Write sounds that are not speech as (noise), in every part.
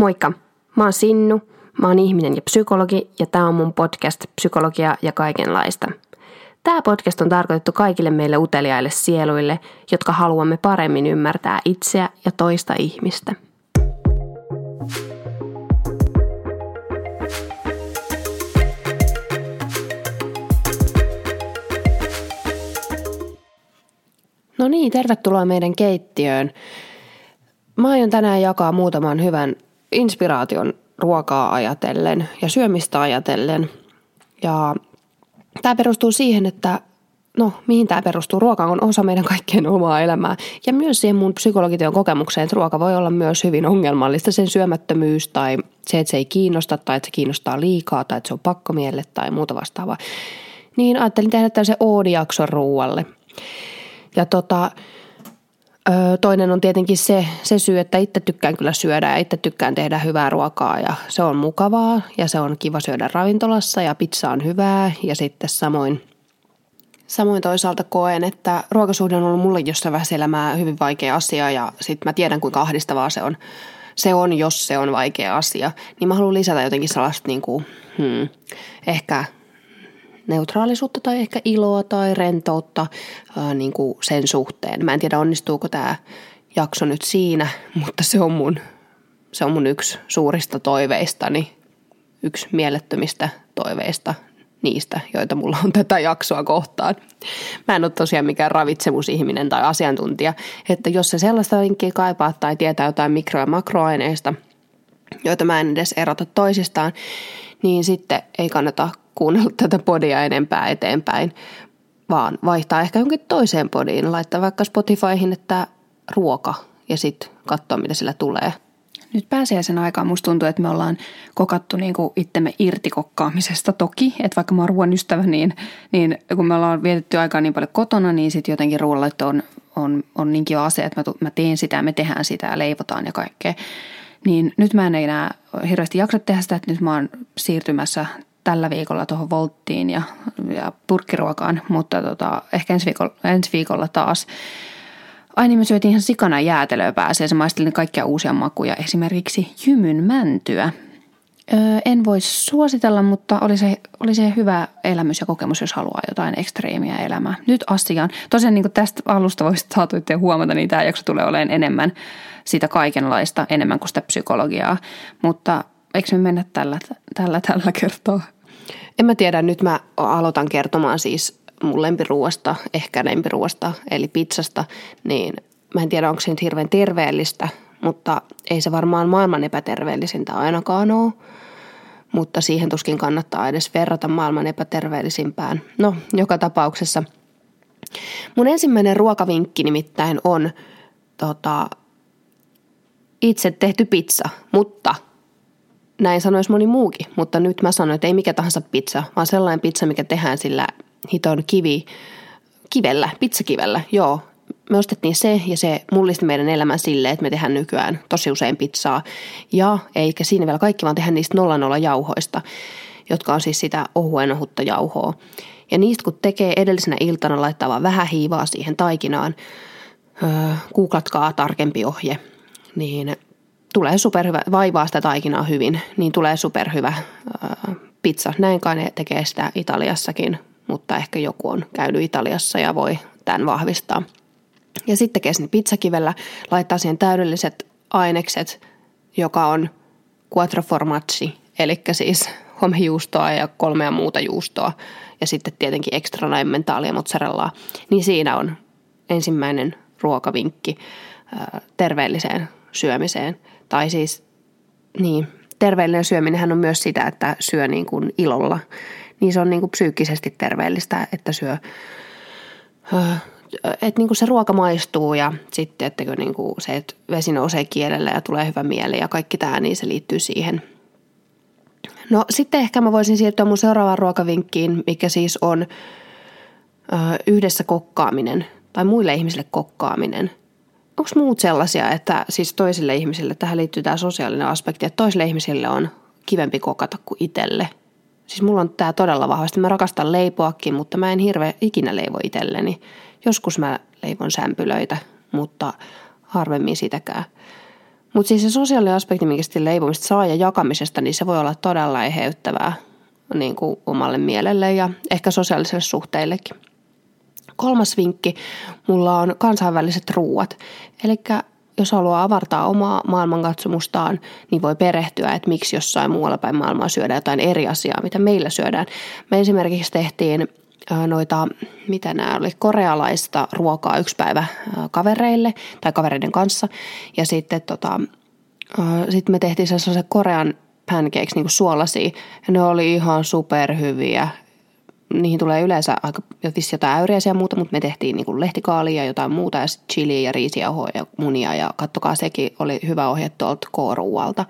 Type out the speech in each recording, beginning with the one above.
Moikka! Mä oon Sinnu, mä oon ihminen ja psykologi ja tää on mun podcast Psykologia ja kaikenlaista. Tämä podcast on tarkoitettu kaikille meille uteliaille sieluille, jotka haluamme paremmin ymmärtää itseä ja toista ihmistä. No niin, tervetuloa meidän keittiöön. Mä aion tänään jakaa muutaman hyvän inspiraation ruokaa ajatellen ja syömistä ajatellen. Ja tämä perustuu siihen, että no mihin tämä perustuu? Ruoka on osa meidän kaikkien omaa elämää. Ja myös siihen mun psykologityön kokemukseen, että ruoka voi olla myös hyvin ongelmallista. Sen syömättömyys tai se, että se ei kiinnosta tai että se kiinnostaa liikaa tai että se on pakkomielle tai muuta vastaavaa. Niin ajattelin tehdä tällaisen oodijakson ruualle. Ja tota, Toinen on tietenkin se, se syy, että itse tykkään kyllä syödä ja itse tykkään tehdä hyvää ruokaa ja se on mukavaa ja se on kiva syödä ravintolassa ja pizza on hyvää. Ja sitten samoin, samoin toisaalta koen, että ruokasuhde on ollut mulle jossain vaiheessa elämää hyvin vaikea asia ja sitten mä tiedän kuinka ahdistavaa se on, se on, jos se on vaikea asia, niin mä haluan lisätä jotenkin sellaista niin kuin, hmm, ehkä – neutraalisuutta tai ehkä iloa tai rentoutta ää, niin kuin sen suhteen. Mä en tiedä onnistuuko tämä jakso nyt siinä, mutta se on mun, se on mun yksi suurista toiveistani, yksi mielettömistä toiveista niistä, joita mulla on tätä jaksoa kohtaan. Mä en ole tosiaan mikään ravitsemusihminen tai asiantuntija, että jos se sellaista linkkiä kaipaa tai tietää jotain mikro- ja makroaineista, joita mä en edes erota toisistaan, niin sitten ei kannata kuunnella tätä podia enempää eteenpäin, vaan vaihtaa ehkä jonkin toiseen podiin, laittaa vaikka Spotifyhin, että ruoka ja sitten katsoa, mitä sillä tulee. Nyt pääsiäisen aikaan musta tuntuu, että me ollaan kokattu niin kuin itsemme irti kokkaamisesta toki. Että vaikka mä oon ruoan ystävä, niin, niin kun me ollaan vietetty aikaa niin paljon kotona, niin sitten jotenkin ruoanlaitto on, on, on niinkin jo asia, että mä, mä teen sitä me tehdään sitä ja leivotaan ja kaikkea. Niin nyt mä en enää hirveästi jaksa tehdä sitä, että nyt mä oon siirtymässä tällä viikolla tuohon volttiin ja, ja purkkiruokaan, mutta tota, ehkä ensi viikolla, ensi viikolla taas. Ai niin, me syötiin ihan sikana jäätelöä pääsee. Se maistelin kaikkia uusia makuja, esimerkiksi jymyn mäntyä. Öö, en voi suositella, mutta oli se, oli se hyvä elämys ja kokemus, jos haluaa jotain ekstreemiä elämää. Nyt asiaan. Tosiaan niin tästä alusta voisi saatuitte huomata, niin tämä jakso tulee olemaan enemmän sitä kaikenlaista, enemmän kuin sitä psykologiaa. Mutta eikö me mennä tällä, tällä, tällä kertaa? En mä tiedä, nyt mä aloitan kertomaan siis mun lempiruoasta, ehkä lempiruoasta, eli pizzasta, niin mä en tiedä, onko se nyt hirveän terveellistä, mutta ei se varmaan maailman epäterveellisintä ainakaan ole. Mutta siihen tuskin kannattaa edes verrata maailman epäterveellisimpään. No, joka tapauksessa. Mun ensimmäinen ruokavinkki nimittäin on tota, itse tehty pizza, mutta – näin sanoisi moni muukin, mutta nyt mä sanon, että ei mikä tahansa pizza, vaan sellainen pizza, mikä tehdään sillä hiton kivi, kivellä, pizzakivellä, joo. Me ostettiin se ja se mullisti meidän elämän silleen, että me tehdään nykyään tosi usein pizzaa. Ja eikä siinä vielä kaikki, vaan tehdään niistä nolla nolla jauhoista, jotka on siis sitä ohuen ohutta jauhoa. Ja niistä kun tekee edellisenä iltana, laittaa vaan vähän hiivaa siihen taikinaan. Öö, googlatkaa tarkempi ohje, niin tulee superhyvä, vaivaa sitä taikinaa hyvin, niin tulee superhyvä äh, pizza. Näin kai ne tekee sitä Italiassakin, mutta ehkä joku on käynyt Italiassa ja voi tämän vahvistaa. Ja sitten tekee sinne pizzakivellä, laittaa siihen täydelliset ainekset, joka on quattro formaggi, eli siis homejuustoa ja kolmea muuta juustoa ja sitten tietenkin ekstra emmentaalia mozzarellaa. Niin siinä on ensimmäinen ruokavinkki äh, terveelliseen syömiseen – tai siis, niin, terveellinen syöminen on myös sitä, että syö niin kuin ilolla. Niin se on niin kuin psyykkisesti terveellistä, että syö, että niin kuin se ruoka maistuu ja sitten, että niin kuin se, että vesi nousee kielelle ja tulee hyvä mieli ja kaikki tämä, niin se liittyy siihen. No sitten ehkä mä voisin siirtyä mun seuraavaan ruokavinkkiin, mikä siis on yhdessä kokkaaminen tai muille ihmisille kokkaaminen – onko muut sellaisia, että siis toisille ihmisille, tähän liittyy tämä sosiaalinen aspekti, että toisille ihmisille on kivempi kokata kuin itselle. Siis mulla on tämä todella vahvasti. Mä rakastan leipoakin, mutta mä en hirveä ikinä leivo itselleni. Joskus mä leivon sämpylöitä, mutta harvemmin sitäkään. Mutta siis se sosiaalinen aspekti, minkä sitten leipomista saa ja jakamisesta, niin se voi olla todella eheyttävää niin kuin omalle mielelle ja ehkä sosiaaliselle suhteillekin. Kolmas vinkki mulla on kansainväliset ruuat. Eli jos haluaa avartaa omaa maailmankatsomustaan, niin voi perehtyä, että miksi jossain muualla päin maailmaa syödään jotain eri asiaa, mitä meillä syödään. Me esimerkiksi tehtiin noita, mitä nämä oli, korealaista ruokaa yksi päivä kavereille tai kavereiden kanssa. Ja sitten tota, sit me tehtiin sellaisen korean pancakes, niin kuin suolasia. Ja ne oli ihan superhyviä niihin tulee yleensä aika vissi jotain äyriäisiä ja muuta, mutta me tehtiin niin lehtikaalia ja jotain muuta ja sitten chiliä ja riisiä ja munia ja kattokaa sekin oli hyvä ohje tuolta K-ruualta.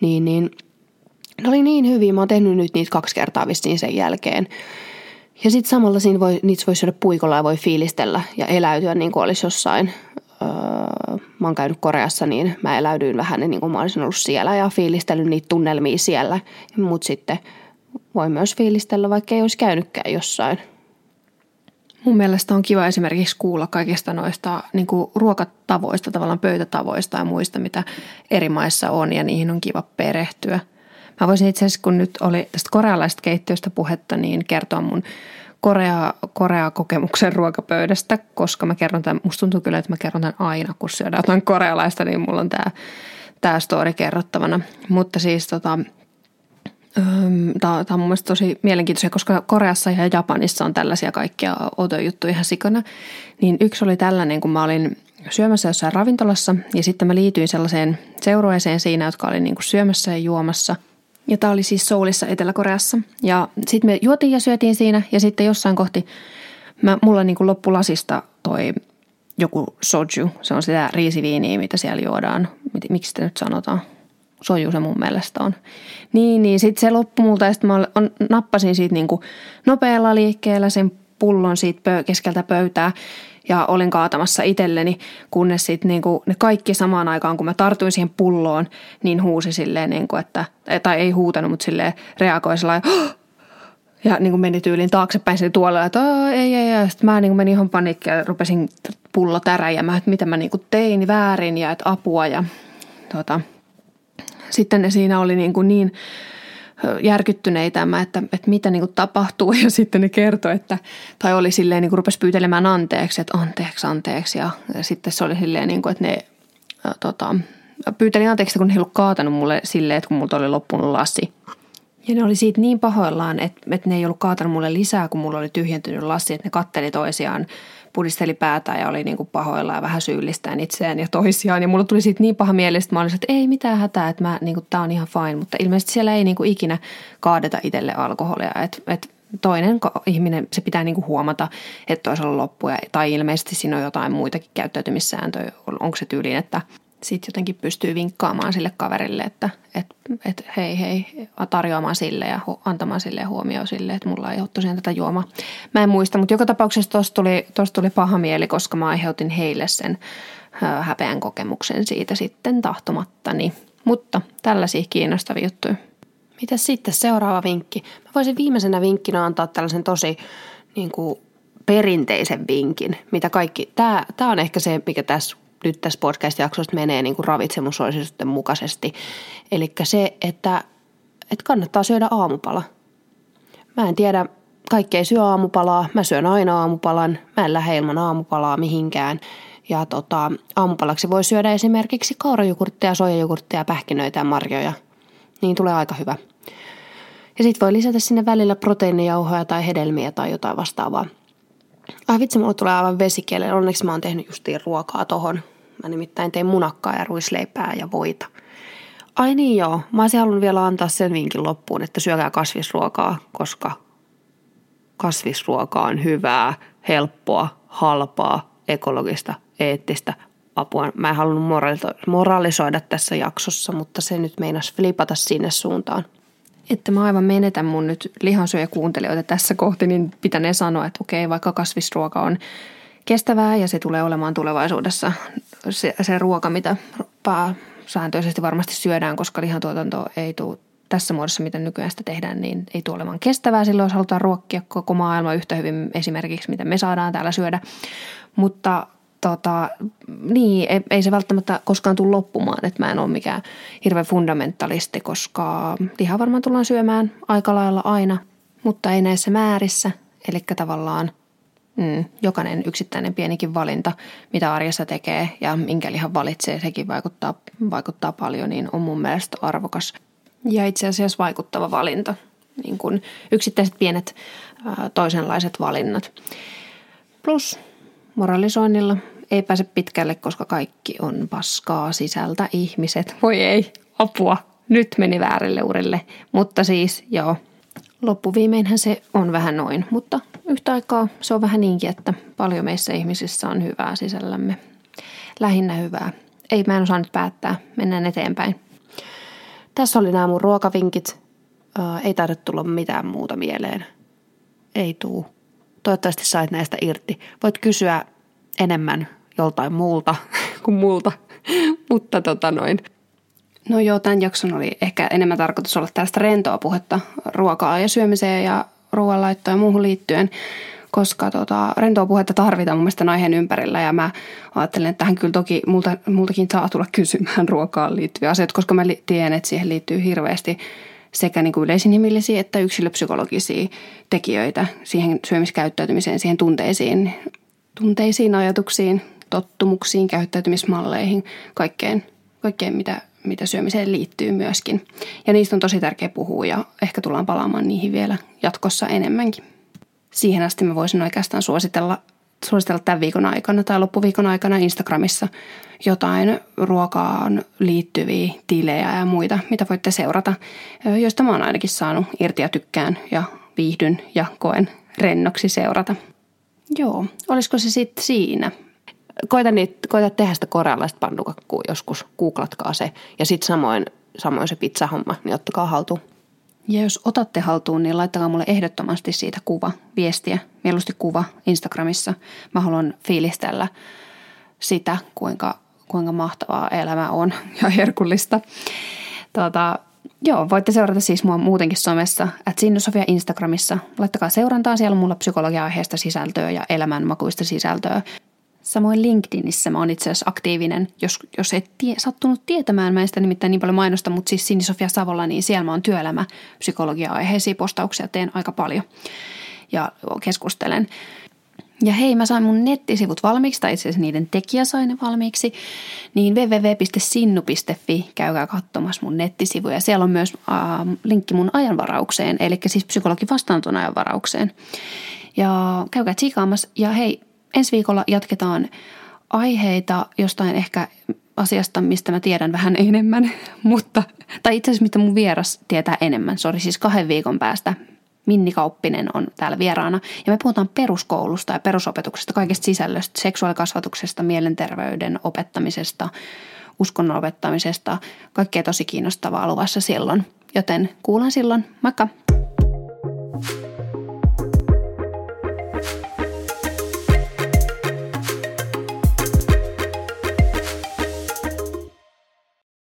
Niin, niin ne oli niin hyviä, mä oon tehnyt nyt niitä kaksi kertaa vissiin sen jälkeen. Ja sitten samalla siinä voi, niitä voi syödä puikolla ja voi fiilistellä ja eläytyä niin kuin olisi jossain öö, mä oon käynyt Koreassa, niin mä eläydyin vähän niin kuin mä olisin ollut siellä ja fiilistellyt niitä tunnelmia siellä. Mutta sitten voi myös fiilistellä, vaikka ei olisi käynytkään jossain. Mun mielestä on kiva esimerkiksi kuulla kaikista noista niin kuin ruokatavoista, tavallaan pöytätavoista ja muista, mitä eri maissa on ja niihin on kiva perehtyä. Mä voisin itse asiassa, kun nyt oli tästä korealaisesta keittiöstä puhetta, niin kertoa mun Korea, Korea-kokemuksen ruokapöydästä, koska mä kerron tämän, musta tuntuu kyllä, että mä kerron tämän aina, kun syödään jotain korealaista, niin mulla on tämä, tämä story kerrottavana. Mutta siis tota, Tämä on mun tosi mielenkiintoisia, koska Koreassa ja Japanissa on tällaisia kaikkia juttuja ihan sikana. Niin yksi oli tällainen, kun mä olin syömässä jossain ravintolassa ja sitten mä liityin sellaiseen seurueeseen siinä, jotka oli niin kuin syömässä ja juomassa. Ja tämä oli siis Soulissa Etelä-Koreassa. Ja sitten me juotiin ja syötiin siinä ja sitten jossain kohti mä, mulla niin kuin loppu lasista toi joku soju. Se on sitä riisiviiniä, mitä siellä juodaan. Miksi sitä nyt sanotaan? Soju se mun mielestä on. Niin, niin sitten se loppui multa ja sitten mä on, nappasin siitä niin nopealla liikkeellä sen pullon siitä pö, keskeltä pöytää ja olin kaatamassa itselleni, kunnes sitten niin kuin ne kaikki samaan aikaan, kun mä tartuin siihen pulloon, niin huusi silleen, niin kuin, että, tai ei huutanut, mutta silleen reagoi sellainen, ja niin kuin meni tyyliin taaksepäin sinne tuolella, että ei, ei, ei. Sitten mä niin kuin menin ihan paniikkiin ja rupesin pullo täräjämään, että mitä mä niin kuin tein väärin ja että apua ja tuota, sitten ne siinä oli niin, kuin niin järkyttyneitä, että, että mitä niin kuin tapahtuu. (laughs) Ja sitten ne kertoi, että, tai oli silleen niin kuin rupesi pyytelemään anteeksi, että anteeksi, anteeksi. Ja, ja sitten se oli silleen niin kuin, että ne tota, pyyteli anteeksi, kun he ollut kaatanut mulle silleen, että kun multa oli loppunut lasi. Ja ne oli siitä niin pahoillaan, että, että ne ei ollut kaatanut mulle lisää, kun mulla oli tyhjentynyt lasi, että ne katteli toisiaan pudisteli päätä ja oli niin kuin pahoilla ja vähän syyllistään itseään ja toisiaan. Ja mulla tuli siitä niin paha mieli, että mä olisin, että ei mitään hätää, että mä, niin kuin, tää on ihan fine. Mutta ilmeisesti siellä ei niin kuin ikinä kaadeta itselle alkoholia. Että et toinen ihminen, se pitää niin kuin huomata, että toisella loppu. Tai ilmeisesti siinä on jotain muitakin käyttäytymissääntöjä. Onko se tyyliin, että sitten jotenkin pystyy vinkkaamaan sille kaverille, että et, et, hei hei, tarjoamaan sille ja antamaan sille huomioon sille, että mulla ei ole tosiaan tätä juomaa. Mä en muista, mutta joka tapauksessa tuosta tuli, tosta tuli paha mieli, koska mä aiheutin heille sen häpeän kokemuksen siitä sitten tahtomattani. Mutta tällaisia kiinnostavia juttuja. Mitä sitten seuraava vinkki? Mä voisin viimeisenä vinkkinä antaa tällaisen tosi niin kuin perinteisen vinkin, mitä kaikki, tämä on ehkä se, mikä tässä nyt tässä podcast-jaksossa menee niin kuin ravitsemusuositusten mukaisesti. Eli se, että, että kannattaa syödä aamupala. Mä en tiedä, kaikki ei syö aamupalaa. Mä syön aina aamupalan. Mä en lähde ilman aamupalaa mihinkään. Ja tota, aamupalaksi voi syödä esimerkiksi kaurajogurtteja, soijajogurtteja, pähkinöitä ja marjoja. Niin tulee aika hyvä. Ja sitten voi lisätä sinne välillä proteiinijauhoja tai hedelmiä tai jotain vastaavaa. Ai vitsi, mulla tulee aivan vesikielen. Onneksi mä oon tehnyt justiin ruokaa tohon. Mä nimittäin tein munakkaa ja ruisleipää ja voita. Ai niin joo, mä olisin halunnut vielä antaa sen vinkin loppuun, että syökää kasvisruokaa, koska kasvisruoka on hyvää, helppoa, halpaa, ekologista, eettistä apua. Mä en halunnut moralisoida tässä jaksossa, mutta se nyt meinas flipata sinne suuntaan. Että mä aivan menetän mun nyt lihansyöjä tässä kohti, niin pitänee sanoa, että okei, vaikka kasvisruoka on kestävää ja se tulee olemaan tulevaisuudessa se, se ruoka, mitä pääsääntöisesti varmasti syödään, koska lihantuotanto ei tule tässä muodossa, mitä nykyään sitä tehdään, niin ei tule olemaan kestävää silloin, jos halutaan ruokkia koko maailma yhtä hyvin esimerkiksi, mitä me saadaan täällä syödä. Mutta tota, niin, ei, ei se välttämättä koskaan tule loppumaan, että mä en ole mikään hirveän fundamentalisti, koska lihaa varmaan tullaan syömään aika lailla aina, mutta ei näissä määrissä. Eli tavallaan mm, jokainen yksittäinen pienikin valinta, mitä arjessa tekee ja minkä lihan valitsee, sekin vaikuttaa, vaikuttaa paljon, niin on mun mielestä arvokas ja itse asiassa vaikuttava valinta. Niin kuin yksittäiset pienet ää, toisenlaiset valinnat. Plus moralisoinnilla ei pääse pitkälle, koska kaikki on paskaa sisältä ihmiset. Voi ei, apua, nyt meni väärille urille. Mutta siis joo, loppuviimeinhän se on vähän noin, mutta yhtä aikaa se on vähän niinkin, että paljon meissä ihmisissä on hyvää sisällämme. Lähinnä hyvää. Ei, mä en osaa nyt päättää. Mennään eteenpäin. Tässä oli nämä mun ruokavinkit. ei taida tulla mitään muuta mieleen. Ei tuu. Toivottavasti sait näistä irti. Voit kysyä enemmän joltain muulta (laughs) kuin multa, (laughs) mutta tota noin. No joo, tämän jakson oli ehkä enemmän tarkoitus olla tällaista rentoa puhetta ruokaa ja syömiseen ja ruoanlaittoon ja muuhun liittyen, koska tota, rentoa puhetta tarvitaan mun mielestä aiheen ympärillä ja mä ajattelen, että tähän kyllä toki multa, multakin saa tulla kysymään ruokaan liittyviä asioita, koska mä tiedän, että siihen liittyy hirveästi sekä niin kuin yleisinhimillisiä että yksilöpsykologisia tekijöitä siihen syömiskäyttäytymiseen, siihen tunteisiin, tunteisiin, ajatuksiin, tottumuksiin, käyttäytymismalleihin, kaikkeen, kaikkeen mitä, mitä syömiseen liittyy myöskin. Ja niistä on tosi tärkeä puhua ja ehkä tullaan palaamaan niihin vielä jatkossa enemmänkin. Siihen asti mä voisin oikeastaan suositella, suositella tämän viikon aikana tai loppuviikon aikana Instagramissa jotain ruokaan liittyviä tilejä ja muita, mitä voitte seurata, joista mä oon ainakin saanut irti ja tykkään ja viihdyn ja koen rennoksi seurata. Joo, olisiko se sitten siinä? Koita, niitä, koita tehdä sitä korealaista pannukakkua joskus, googlatkaa se. Ja sitten samoin, samoin se pizzahomma, niin ottakaa haltuun. Ja jos otatte haltuun, niin laittakaa mulle ehdottomasti siitä kuva, viestiä, mieluusti kuva Instagramissa. Mä haluan fiilistellä sitä, kuinka, kuinka mahtavaa elämä on (laughs) ja herkullista. Tuota, Joo, voitte seurata siis mua muutenkin somessa, at Sinnusofia Instagramissa. Laittakaa seurantaa, siellä on mulla psykologia-aiheesta sisältöä ja elämänmakuista sisältöä. Samoin LinkedInissä mä oon itse asiassa aktiivinen, jos, jos et tie, sattunut tietämään, mä en sitä nimittäin niin paljon mainosta, mutta siis Sinisofia Savolla, niin siellä mä oon työelämä, psykologia-aiheisia postauksia teen aika paljon ja keskustelen. Ja hei, mä sain mun nettisivut valmiiksi, tai itse asiassa niiden tekijä sai ne valmiiksi, niin www.sinnu.fi, käykää katsomassa mun nettisivuja. Siellä on myös äh, linkki mun ajanvaraukseen, eli siis psykologin vastaanoton ajanvaraukseen. Ja käykää tsiikaamassa. Ja hei, ensi viikolla jatketaan aiheita jostain ehkä asiasta, mistä mä tiedän vähän enemmän, (laughs) mutta, tai itse asiassa mitä mun vieras tietää enemmän, sori siis kahden viikon päästä Minni Kauppinen on täällä vieraana. Ja me puhutaan peruskoulusta ja perusopetuksesta, kaikesta sisällöstä, seksuaalikasvatuksesta, mielenterveyden opettamisesta, uskonnon opettamisesta. Kaikkea tosi kiinnostavaa luvassa silloin. Joten kuulen silloin. Moikka!